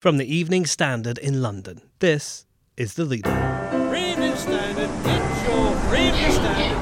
From the Evening Standard in London, this is The Leader. Evening Standard, it's your Evening Standard.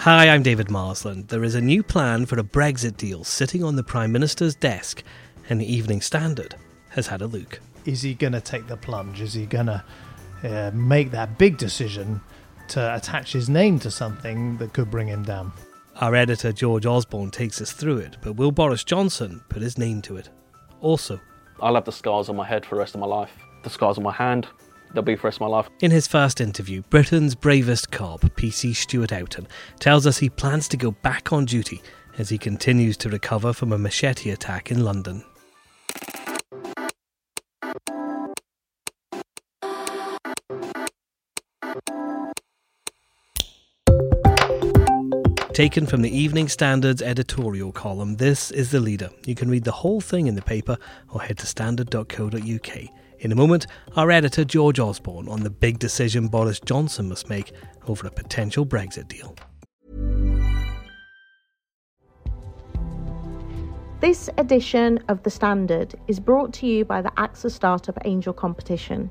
Hi, I'm David Marsland. There is a new plan for a Brexit deal sitting on the Prime Minister's desk, and the Evening Standard has had a look. is he going to take the plunge? Is he going to uh, make that big decision to attach his name to something that could bring him down? Our editor George Osborne takes us through it, but will Boris Johnson put his name to it? Also, I'll have the scars on my head for the rest of my life. The scars on my hand, they'll be for the rest of my life. in his first interview, Britain's bravest cop, PC Stuart Outten, tells us he plans to go back on duty as he continues to recover from a machete attack in London. Taken from the Evening Standard's editorial column, this is The Leader. You can read the whole thing in the paper or head to standard.co.uk. In a moment, our editor George Osborne on the big decision Boris Johnson must make over a potential Brexit deal. This edition of The Standard is brought to you by the AXA Startup Angel Competition.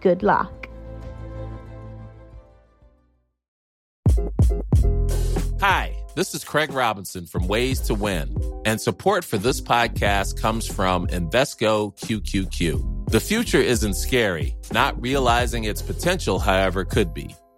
Good luck. Hi, this is Craig Robinson from Ways to Win, and support for this podcast comes from Invesco QQQ. The future isn't scary, not realizing its potential, however, could be.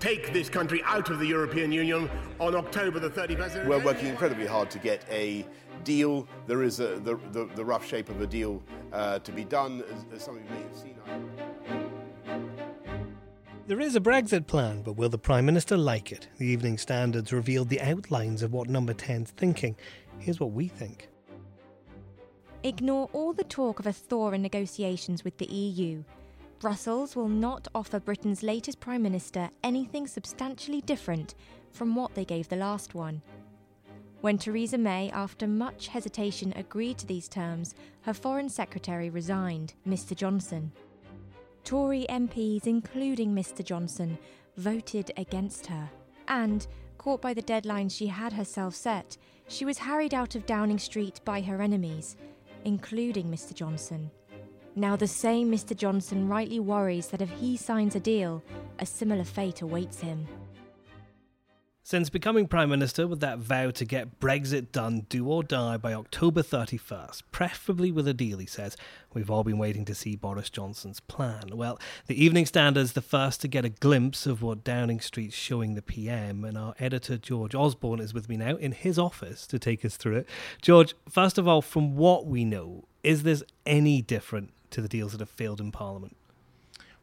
take this country out of the European Union on October the 31st. We're working incredibly hard to get a deal. There is a, the, the, the rough shape of a deal uh, to be done, as, as some of you may have seen. There is a Brexit plan, but will the Prime Minister like it? The Evening Standards revealed the outlines of what Number 10's thinking. Here's what we think. Ignore all the talk of a thaw in negotiations with the EU. Brussels will not offer Britain's latest Prime Minister anything substantially different from what they gave the last one. When Theresa May, after much hesitation, agreed to these terms, her Foreign Secretary resigned, Mr Johnson. Tory MPs, including Mr Johnson, voted against her. And, caught by the deadline she had herself set, she was harried out of Downing Street by her enemies, including Mr Johnson. Now, the same Mr Johnson rightly worries that if he signs a deal, a similar fate awaits him. Since becoming Prime Minister with that vow to get Brexit done, do or die by October 31st, preferably with a deal, he says, we've all been waiting to see Boris Johnson's plan. Well, the Evening Standard's the first to get a glimpse of what Downing Street's showing the PM, and our editor George Osborne is with me now in his office to take us through it. George, first of all, from what we know, is this any different to the deals that have failed in Parliament?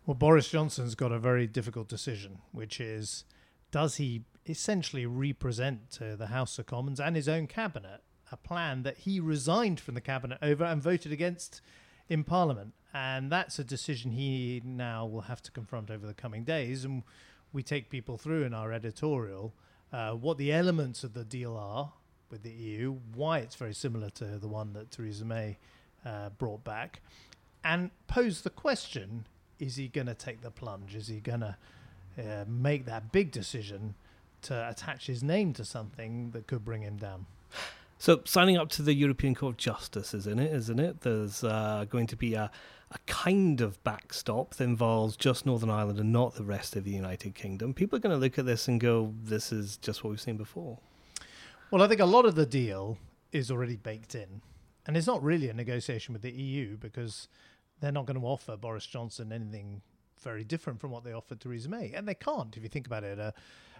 Well, Boris Johnson's got a very difficult decision, which is does he essentially represent to the House of Commons and his own cabinet a plan that he resigned from the cabinet over and voted against in Parliament? And that's a decision he now will have to confront over the coming days. And we take people through in our editorial uh, what the elements of the deal are with the EU, why it's very similar to the one that Theresa May uh, brought back, and pose the question is he going to take the plunge? Is he going to uh, make that big decision to attach his name to something that could bring him down? So, signing up to the European Court of Justice is in it, isn't it? There's uh, going to be a, a kind of backstop that involves just Northern Ireland and not the rest of the United Kingdom. People are going to look at this and go, this is just what we've seen before. Well, I think a lot of the deal is already baked in. And it's not really a negotiation with the EU because they're not going to offer Boris Johnson anything very different from what they offered Theresa May, and they can't. If you think about it, uh,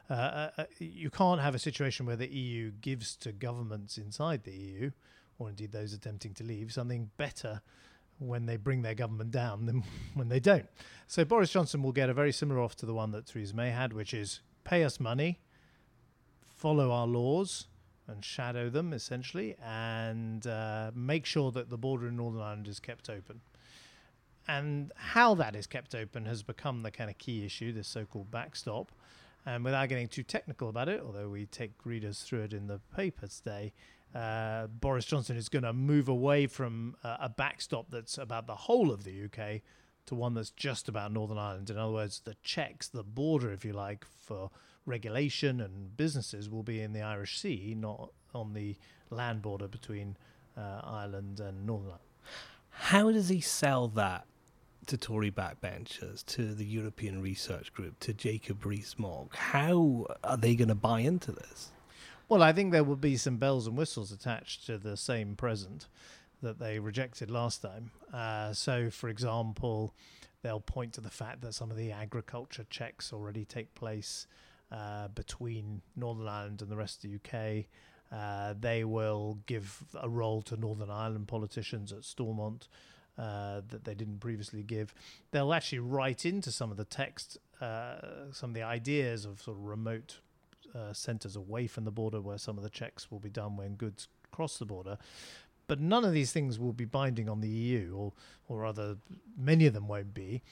uh, uh, you can't have a situation where the EU gives to governments inside the EU, or indeed those attempting to leave, something better when they bring their government down than when they don't. So Boris Johnson will get a very similar offer to the one that Theresa May had, which is pay us money, follow our laws, and shadow them essentially, and uh, make sure that the border in Northern Ireland is kept open. And how that is kept open has become the kind of key issue, this so called backstop. And without getting too technical about it, although we take readers through it in the paper today, uh, Boris Johnson is going to move away from uh, a backstop that's about the whole of the UK to one that's just about Northern Ireland. In other words, the checks, the border, if you like, for regulation and businesses will be in the Irish Sea, not on the land border between uh, Ireland and Northern Ireland. How does he sell that to Tory backbenchers, to the European Research Group, to Jacob Rees-Mogg? How are they going to buy into this? Well, I think there will be some bells and whistles attached to the same present that they rejected last time. Uh, so, for example, they'll point to the fact that some of the agriculture checks already take place uh, between Northern Ireland and the rest of the UK. Uh, they will give a role to Northern Ireland politicians at Stormont uh, that they didn't previously give. They'll actually write into some of the text uh, some of the ideas of sort of remote uh, centres away from the border where some of the checks will be done when goods cross the border. But none of these things will be binding on the EU, or or rather, many of them won't be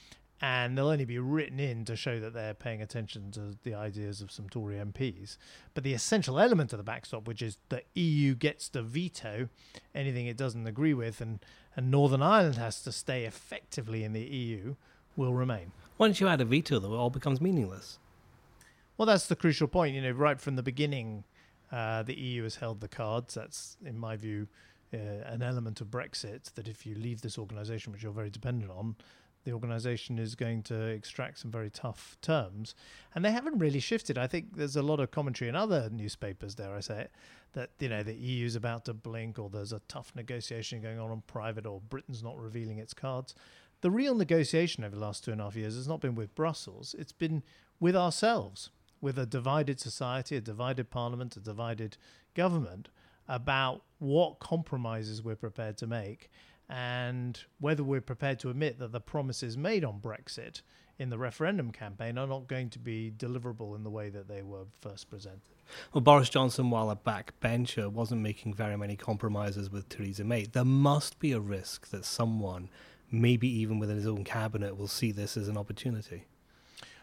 and they'll only be written in to show that they're paying attention to the ideas of some Tory MPs. But the essential element of the backstop, which is the EU gets to veto anything it doesn't agree with, and, and Northern Ireland has to stay effectively in the EU, will remain. Once you add a veto, though, it all becomes meaningless. Well, that's the crucial point. You know, right from the beginning, uh, the EU has held the cards. That's, in my view, uh, an element of Brexit that if you leave this organisation, which you're very dependent on, the organisation is going to extract some very tough terms. And they haven't really shifted. I think there's a lot of commentary in other newspapers, dare I say it, that you know the EU's about to blink, or there's a tough negotiation going on on private, or Britain's not revealing its cards. The real negotiation over the last two and a half years has not been with Brussels; it's been with ourselves, with a divided society, a divided parliament, a divided government about what compromises we're prepared to make and whether we're prepared to admit that the promises made on Brexit in the referendum campaign are not going to be deliverable in the way that they were first presented. Well, Boris Johnson, while a backbencher, wasn't making very many compromises with Theresa May. There must be a risk that someone, maybe even within his own cabinet, will see this as an opportunity.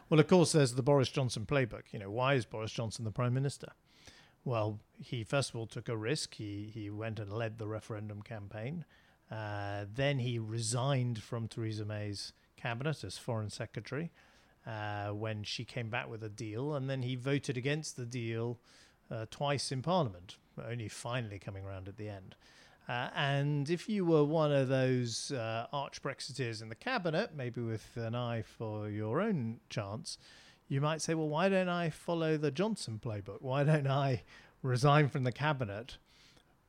Well, of course, there's the Boris Johnson playbook. You know, why is Boris Johnson the Prime Minister? Well, he first of all took a risk. He he went and led the referendum campaign. Uh, then he resigned from Theresa May's cabinet as foreign secretary uh, when she came back with a deal, and then he voted against the deal uh, twice in Parliament, only finally coming around at the end. Uh, and if you were one of those uh, arch Brexiteers in the cabinet, maybe with an eye for your own chance, you might say, well, why don't I follow the Johnson playbook? Why don't I resign from the cabinet?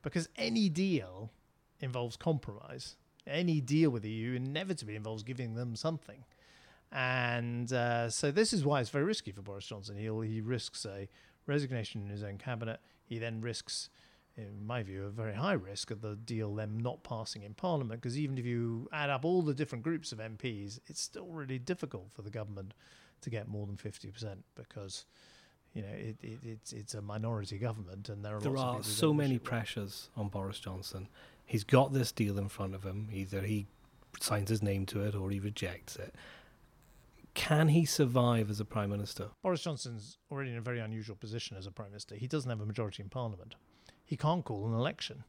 Because any deal involves compromise. Any deal with the EU inevitably involves giving them something. And uh, so this is why it's very risky for Boris Johnson. He'll, he risks a resignation in his own cabinet. He then risks, in my view, a very high risk of the deal them not passing in Parliament. Because even if you add up all the different groups of MPs, it's still really difficult for the government to get more than 50% because you know, it, it, it's it's a minority government, and there are there are so many pressures on Boris Johnson he's got this deal in front of him. Either he signs his name to it or he rejects it. Can he survive as a prime minister? Boris Johnson's already in a very unusual position as a prime minister. He doesn't have a majority in parliament. He can't call an election.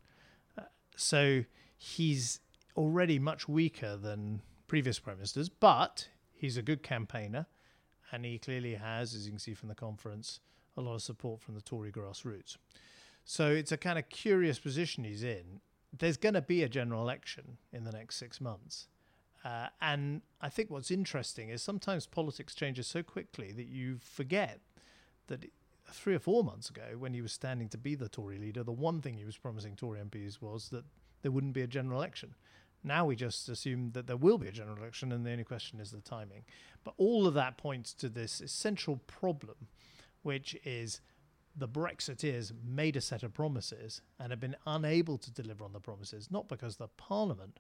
Uh, so he's already much weaker than previous prime ministers, but he's a good campaigner and he clearly has, as you can see from the conference, a lot of support from the Tory grassroots. So it's a kind of curious position he's in there's going to be a general election in the next six months. Uh, and I think what's interesting is sometimes politics changes so quickly that you forget that three or four months ago, when he was standing to be the Tory leader, the one thing he was promising Tory MPs was that there wouldn't be a general election. Now we just assume that there will be a general election, and the only question is the timing. But all of that points to this essential problem, which is the Brexiteers made a set of promises and have been unable to deliver on the promises, not because the Parliament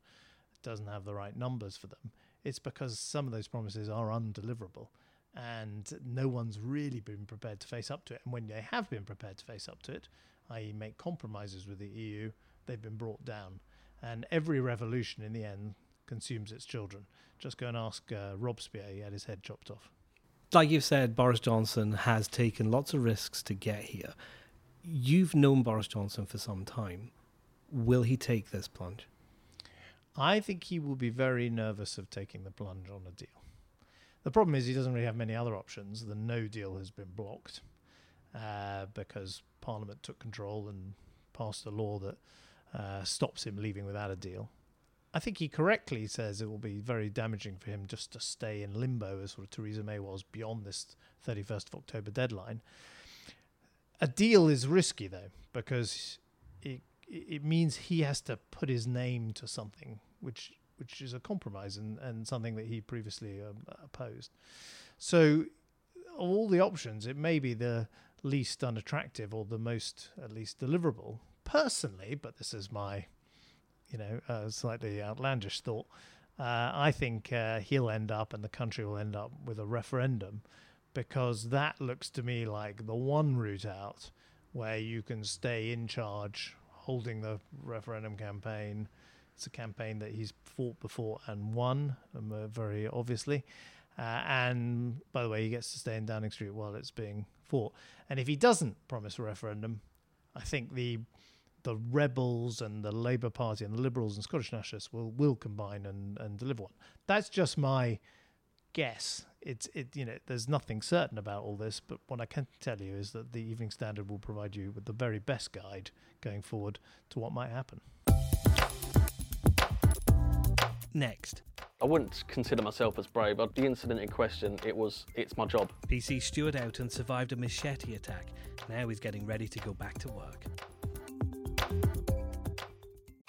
doesn't have the right numbers for them, it's because some of those promises are undeliverable and no one's really been prepared to face up to it. And when they have been prepared to face up to it, i.e., make compromises with the EU, they've been brought down. And every revolution in the end consumes its children. Just go and ask uh, Robespierre, he had his head chopped off. Like you've said, Boris Johnson has taken lots of risks to get here. You've known Boris Johnson for some time. Will he take this plunge? I think he will be very nervous of taking the plunge on a deal. The problem is he doesn't really have many other options. The no deal has been blocked uh, because Parliament took control and passed a law that uh, stops him leaving without a deal. I think he correctly says it will be very damaging for him just to stay in limbo, as sort of Theresa May was beyond this 31st of October deadline. A deal is risky though because it it means he has to put his name to something, which which is a compromise and, and something that he previously um, opposed. So, of all the options, it may be the least unattractive or the most at least deliverable. Personally, but this is my, you know, uh, slightly outlandish thought. Uh, I think uh, he'll end up and the country will end up with a referendum because that looks to me like the one route out where you can stay in charge, holding the referendum campaign, it's a campaign that he's fought before and won, um, uh, very obviously. Uh, and by the way, he gets to stay in Downing Street while it's being fought. And if he doesn't promise a referendum, I think the the rebels and the Labour Party and the Liberals and Scottish Nationalists will will combine and, and deliver one. That's just my guess. It's it you know there's nothing certain about all this, but what I can tell you is that the Evening Standard will provide you with the very best guide going forward to what might happen next. I wouldn't consider myself as brave. But the incident in question, it was, it's my job. PC Stuart Outten survived a machete attack. Now he's getting ready to go back to work.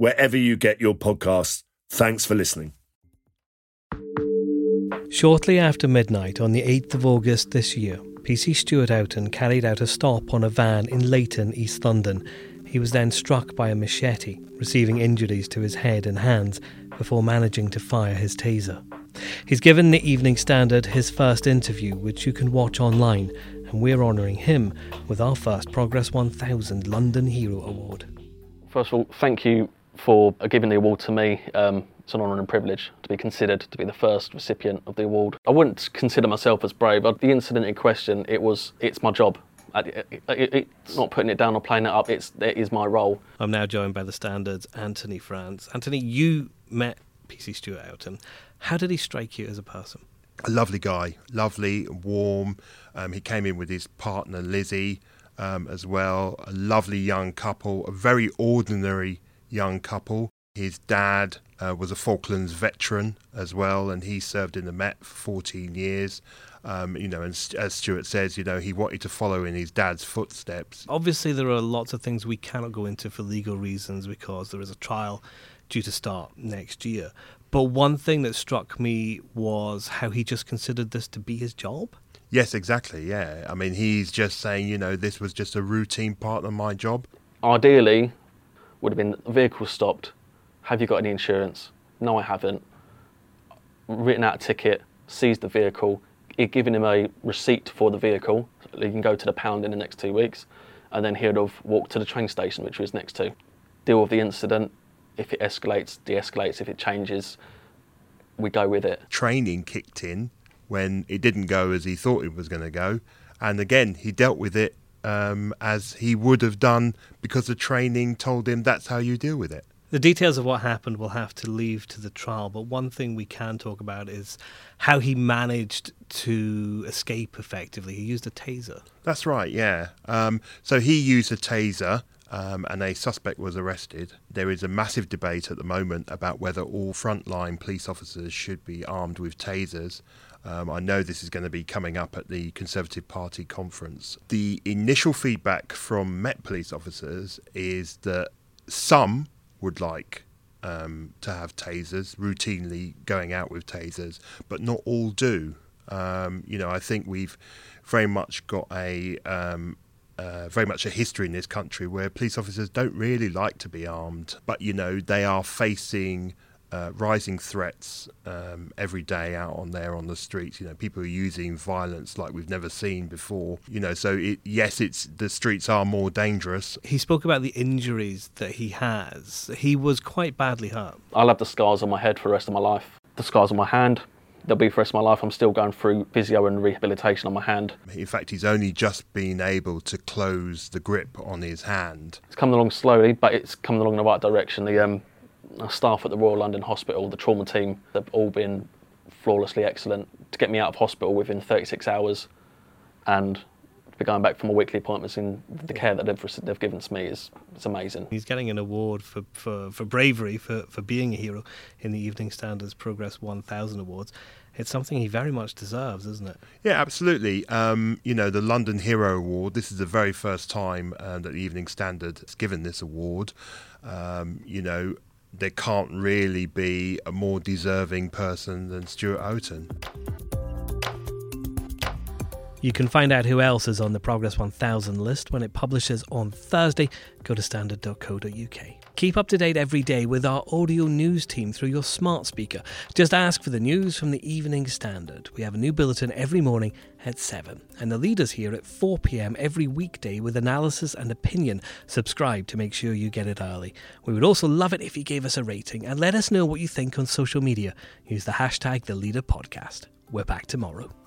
wherever you get your podcasts. Thanks for listening. Shortly after midnight on the 8th of August this year, PC Stuart Outten carried out a stop on a van in Leyton, East London he was then struck by a machete, receiving injuries to his head and hands before managing to fire his taser. He's given the Evening Standard his first interview, which you can watch online, and we're honouring him with our first Progress 1000 London Hero Award. First of all, thank you for giving the award to me. Um, it's an honour and privilege to be considered to be the first recipient of the award. I wouldn't consider myself as brave. The incident in question, it was, it's my job it's not putting it down or playing it up. It's it is my role. I'm now joined by the Standards, Anthony France. Anthony, you met PC Stuart Outten. How did he strike you as a person? A lovely guy, lovely, warm. Um, he came in with his partner Lizzie um, as well. A lovely young couple, a very ordinary young couple. His dad uh, was a Falklands veteran as well, and he served in the Met for 14 years. Um, you know, and as Stuart says, you know, he wanted to follow in his dad's footsteps. Obviously, there are lots of things we cannot go into for legal reasons because there is a trial due to start next year. But one thing that struck me was how he just considered this to be his job. Yes, exactly. Yeah. I mean, he's just saying, you know, this was just a routine part of my job. Ideally, would have been vehicle stopped. Have you got any insurance? No, I haven't. Written out a ticket, seized the vehicle, given him a receipt for the vehicle. He can go to the pound in the next two weeks, and then he'd have walked to the train station, which was next to. Deal with the incident. If it escalates, de-escalates. If it changes, we go with it. Training kicked in when it didn't go as he thought it was going to go, and again he dealt with it um, as he would have done because the training told him that's how you deal with it. The details of what happened we'll have to leave to the trial, but one thing we can talk about is how he managed to escape effectively. He used a taser. That's right, yeah. Um, so he used a taser. Um, and a suspect was arrested. There is a massive debate at the moment about whether all frontline police officers should be armed with tasers. Um, I know this is going to be coming up at the Conservative Party conference. The initial feedback from Met police officers is that some would like um, to have tasers, routinely going out with tasers, but not all do. Um, you know, I think we've very much got a um, uh, very much a history in this country where police officers don't really like to be armed, but you know they are facing uh, rising threats um, every day out on there on the streets. You know, people are using violence like we've never seen before. You know, so it, yes, it's the streets are more dangerous. He spoke about the injuries that he has. He was quite badly hurt. I'll have the scars on my head for the rest of my life. The scars on my hand, they'll be for the rest of my life. I'm still going through physio and rehabilitation on my hand. In fact, he's only just been able to close the grip on his hand. It's coming along slowly, but it's coming along in the right direction. The um, staff at the Royal London Hospital, the trauma team, they've all been flawlessly excellent to get me out of hospital within 36 hours and to be going back for my weekly appointments in the care that they've, they've given to me is it's amazing. He's getting an award for, for, for bravery, for, for being a hero in the Evening Standard's Progress 1000 Awards. It's something he very much deserves, isn't it? Yeah, absolutely. Um, you know, the London Hero Award, this is the very first time uh, that the Evening Standard has given this award. Um, you know, there can't really be a more deserving person than Stuart Outten. You can find out who else is on the Progress 1000 list when it publishes on Thursday. Go to standard.co.uk. Keep up to date every day with our audio news team through your smart speaker. Just ask for the news from the Evening Standard. We have a new bulletin every morning at 7, and the leaders here at 4 pm every weekday with analysis and opinion. Subscribe to make sure you get it early. We would also love it if you gave us a rating and let us know what you think on social media. Use the hashtag The Leader Podcast. We're back tomorrow.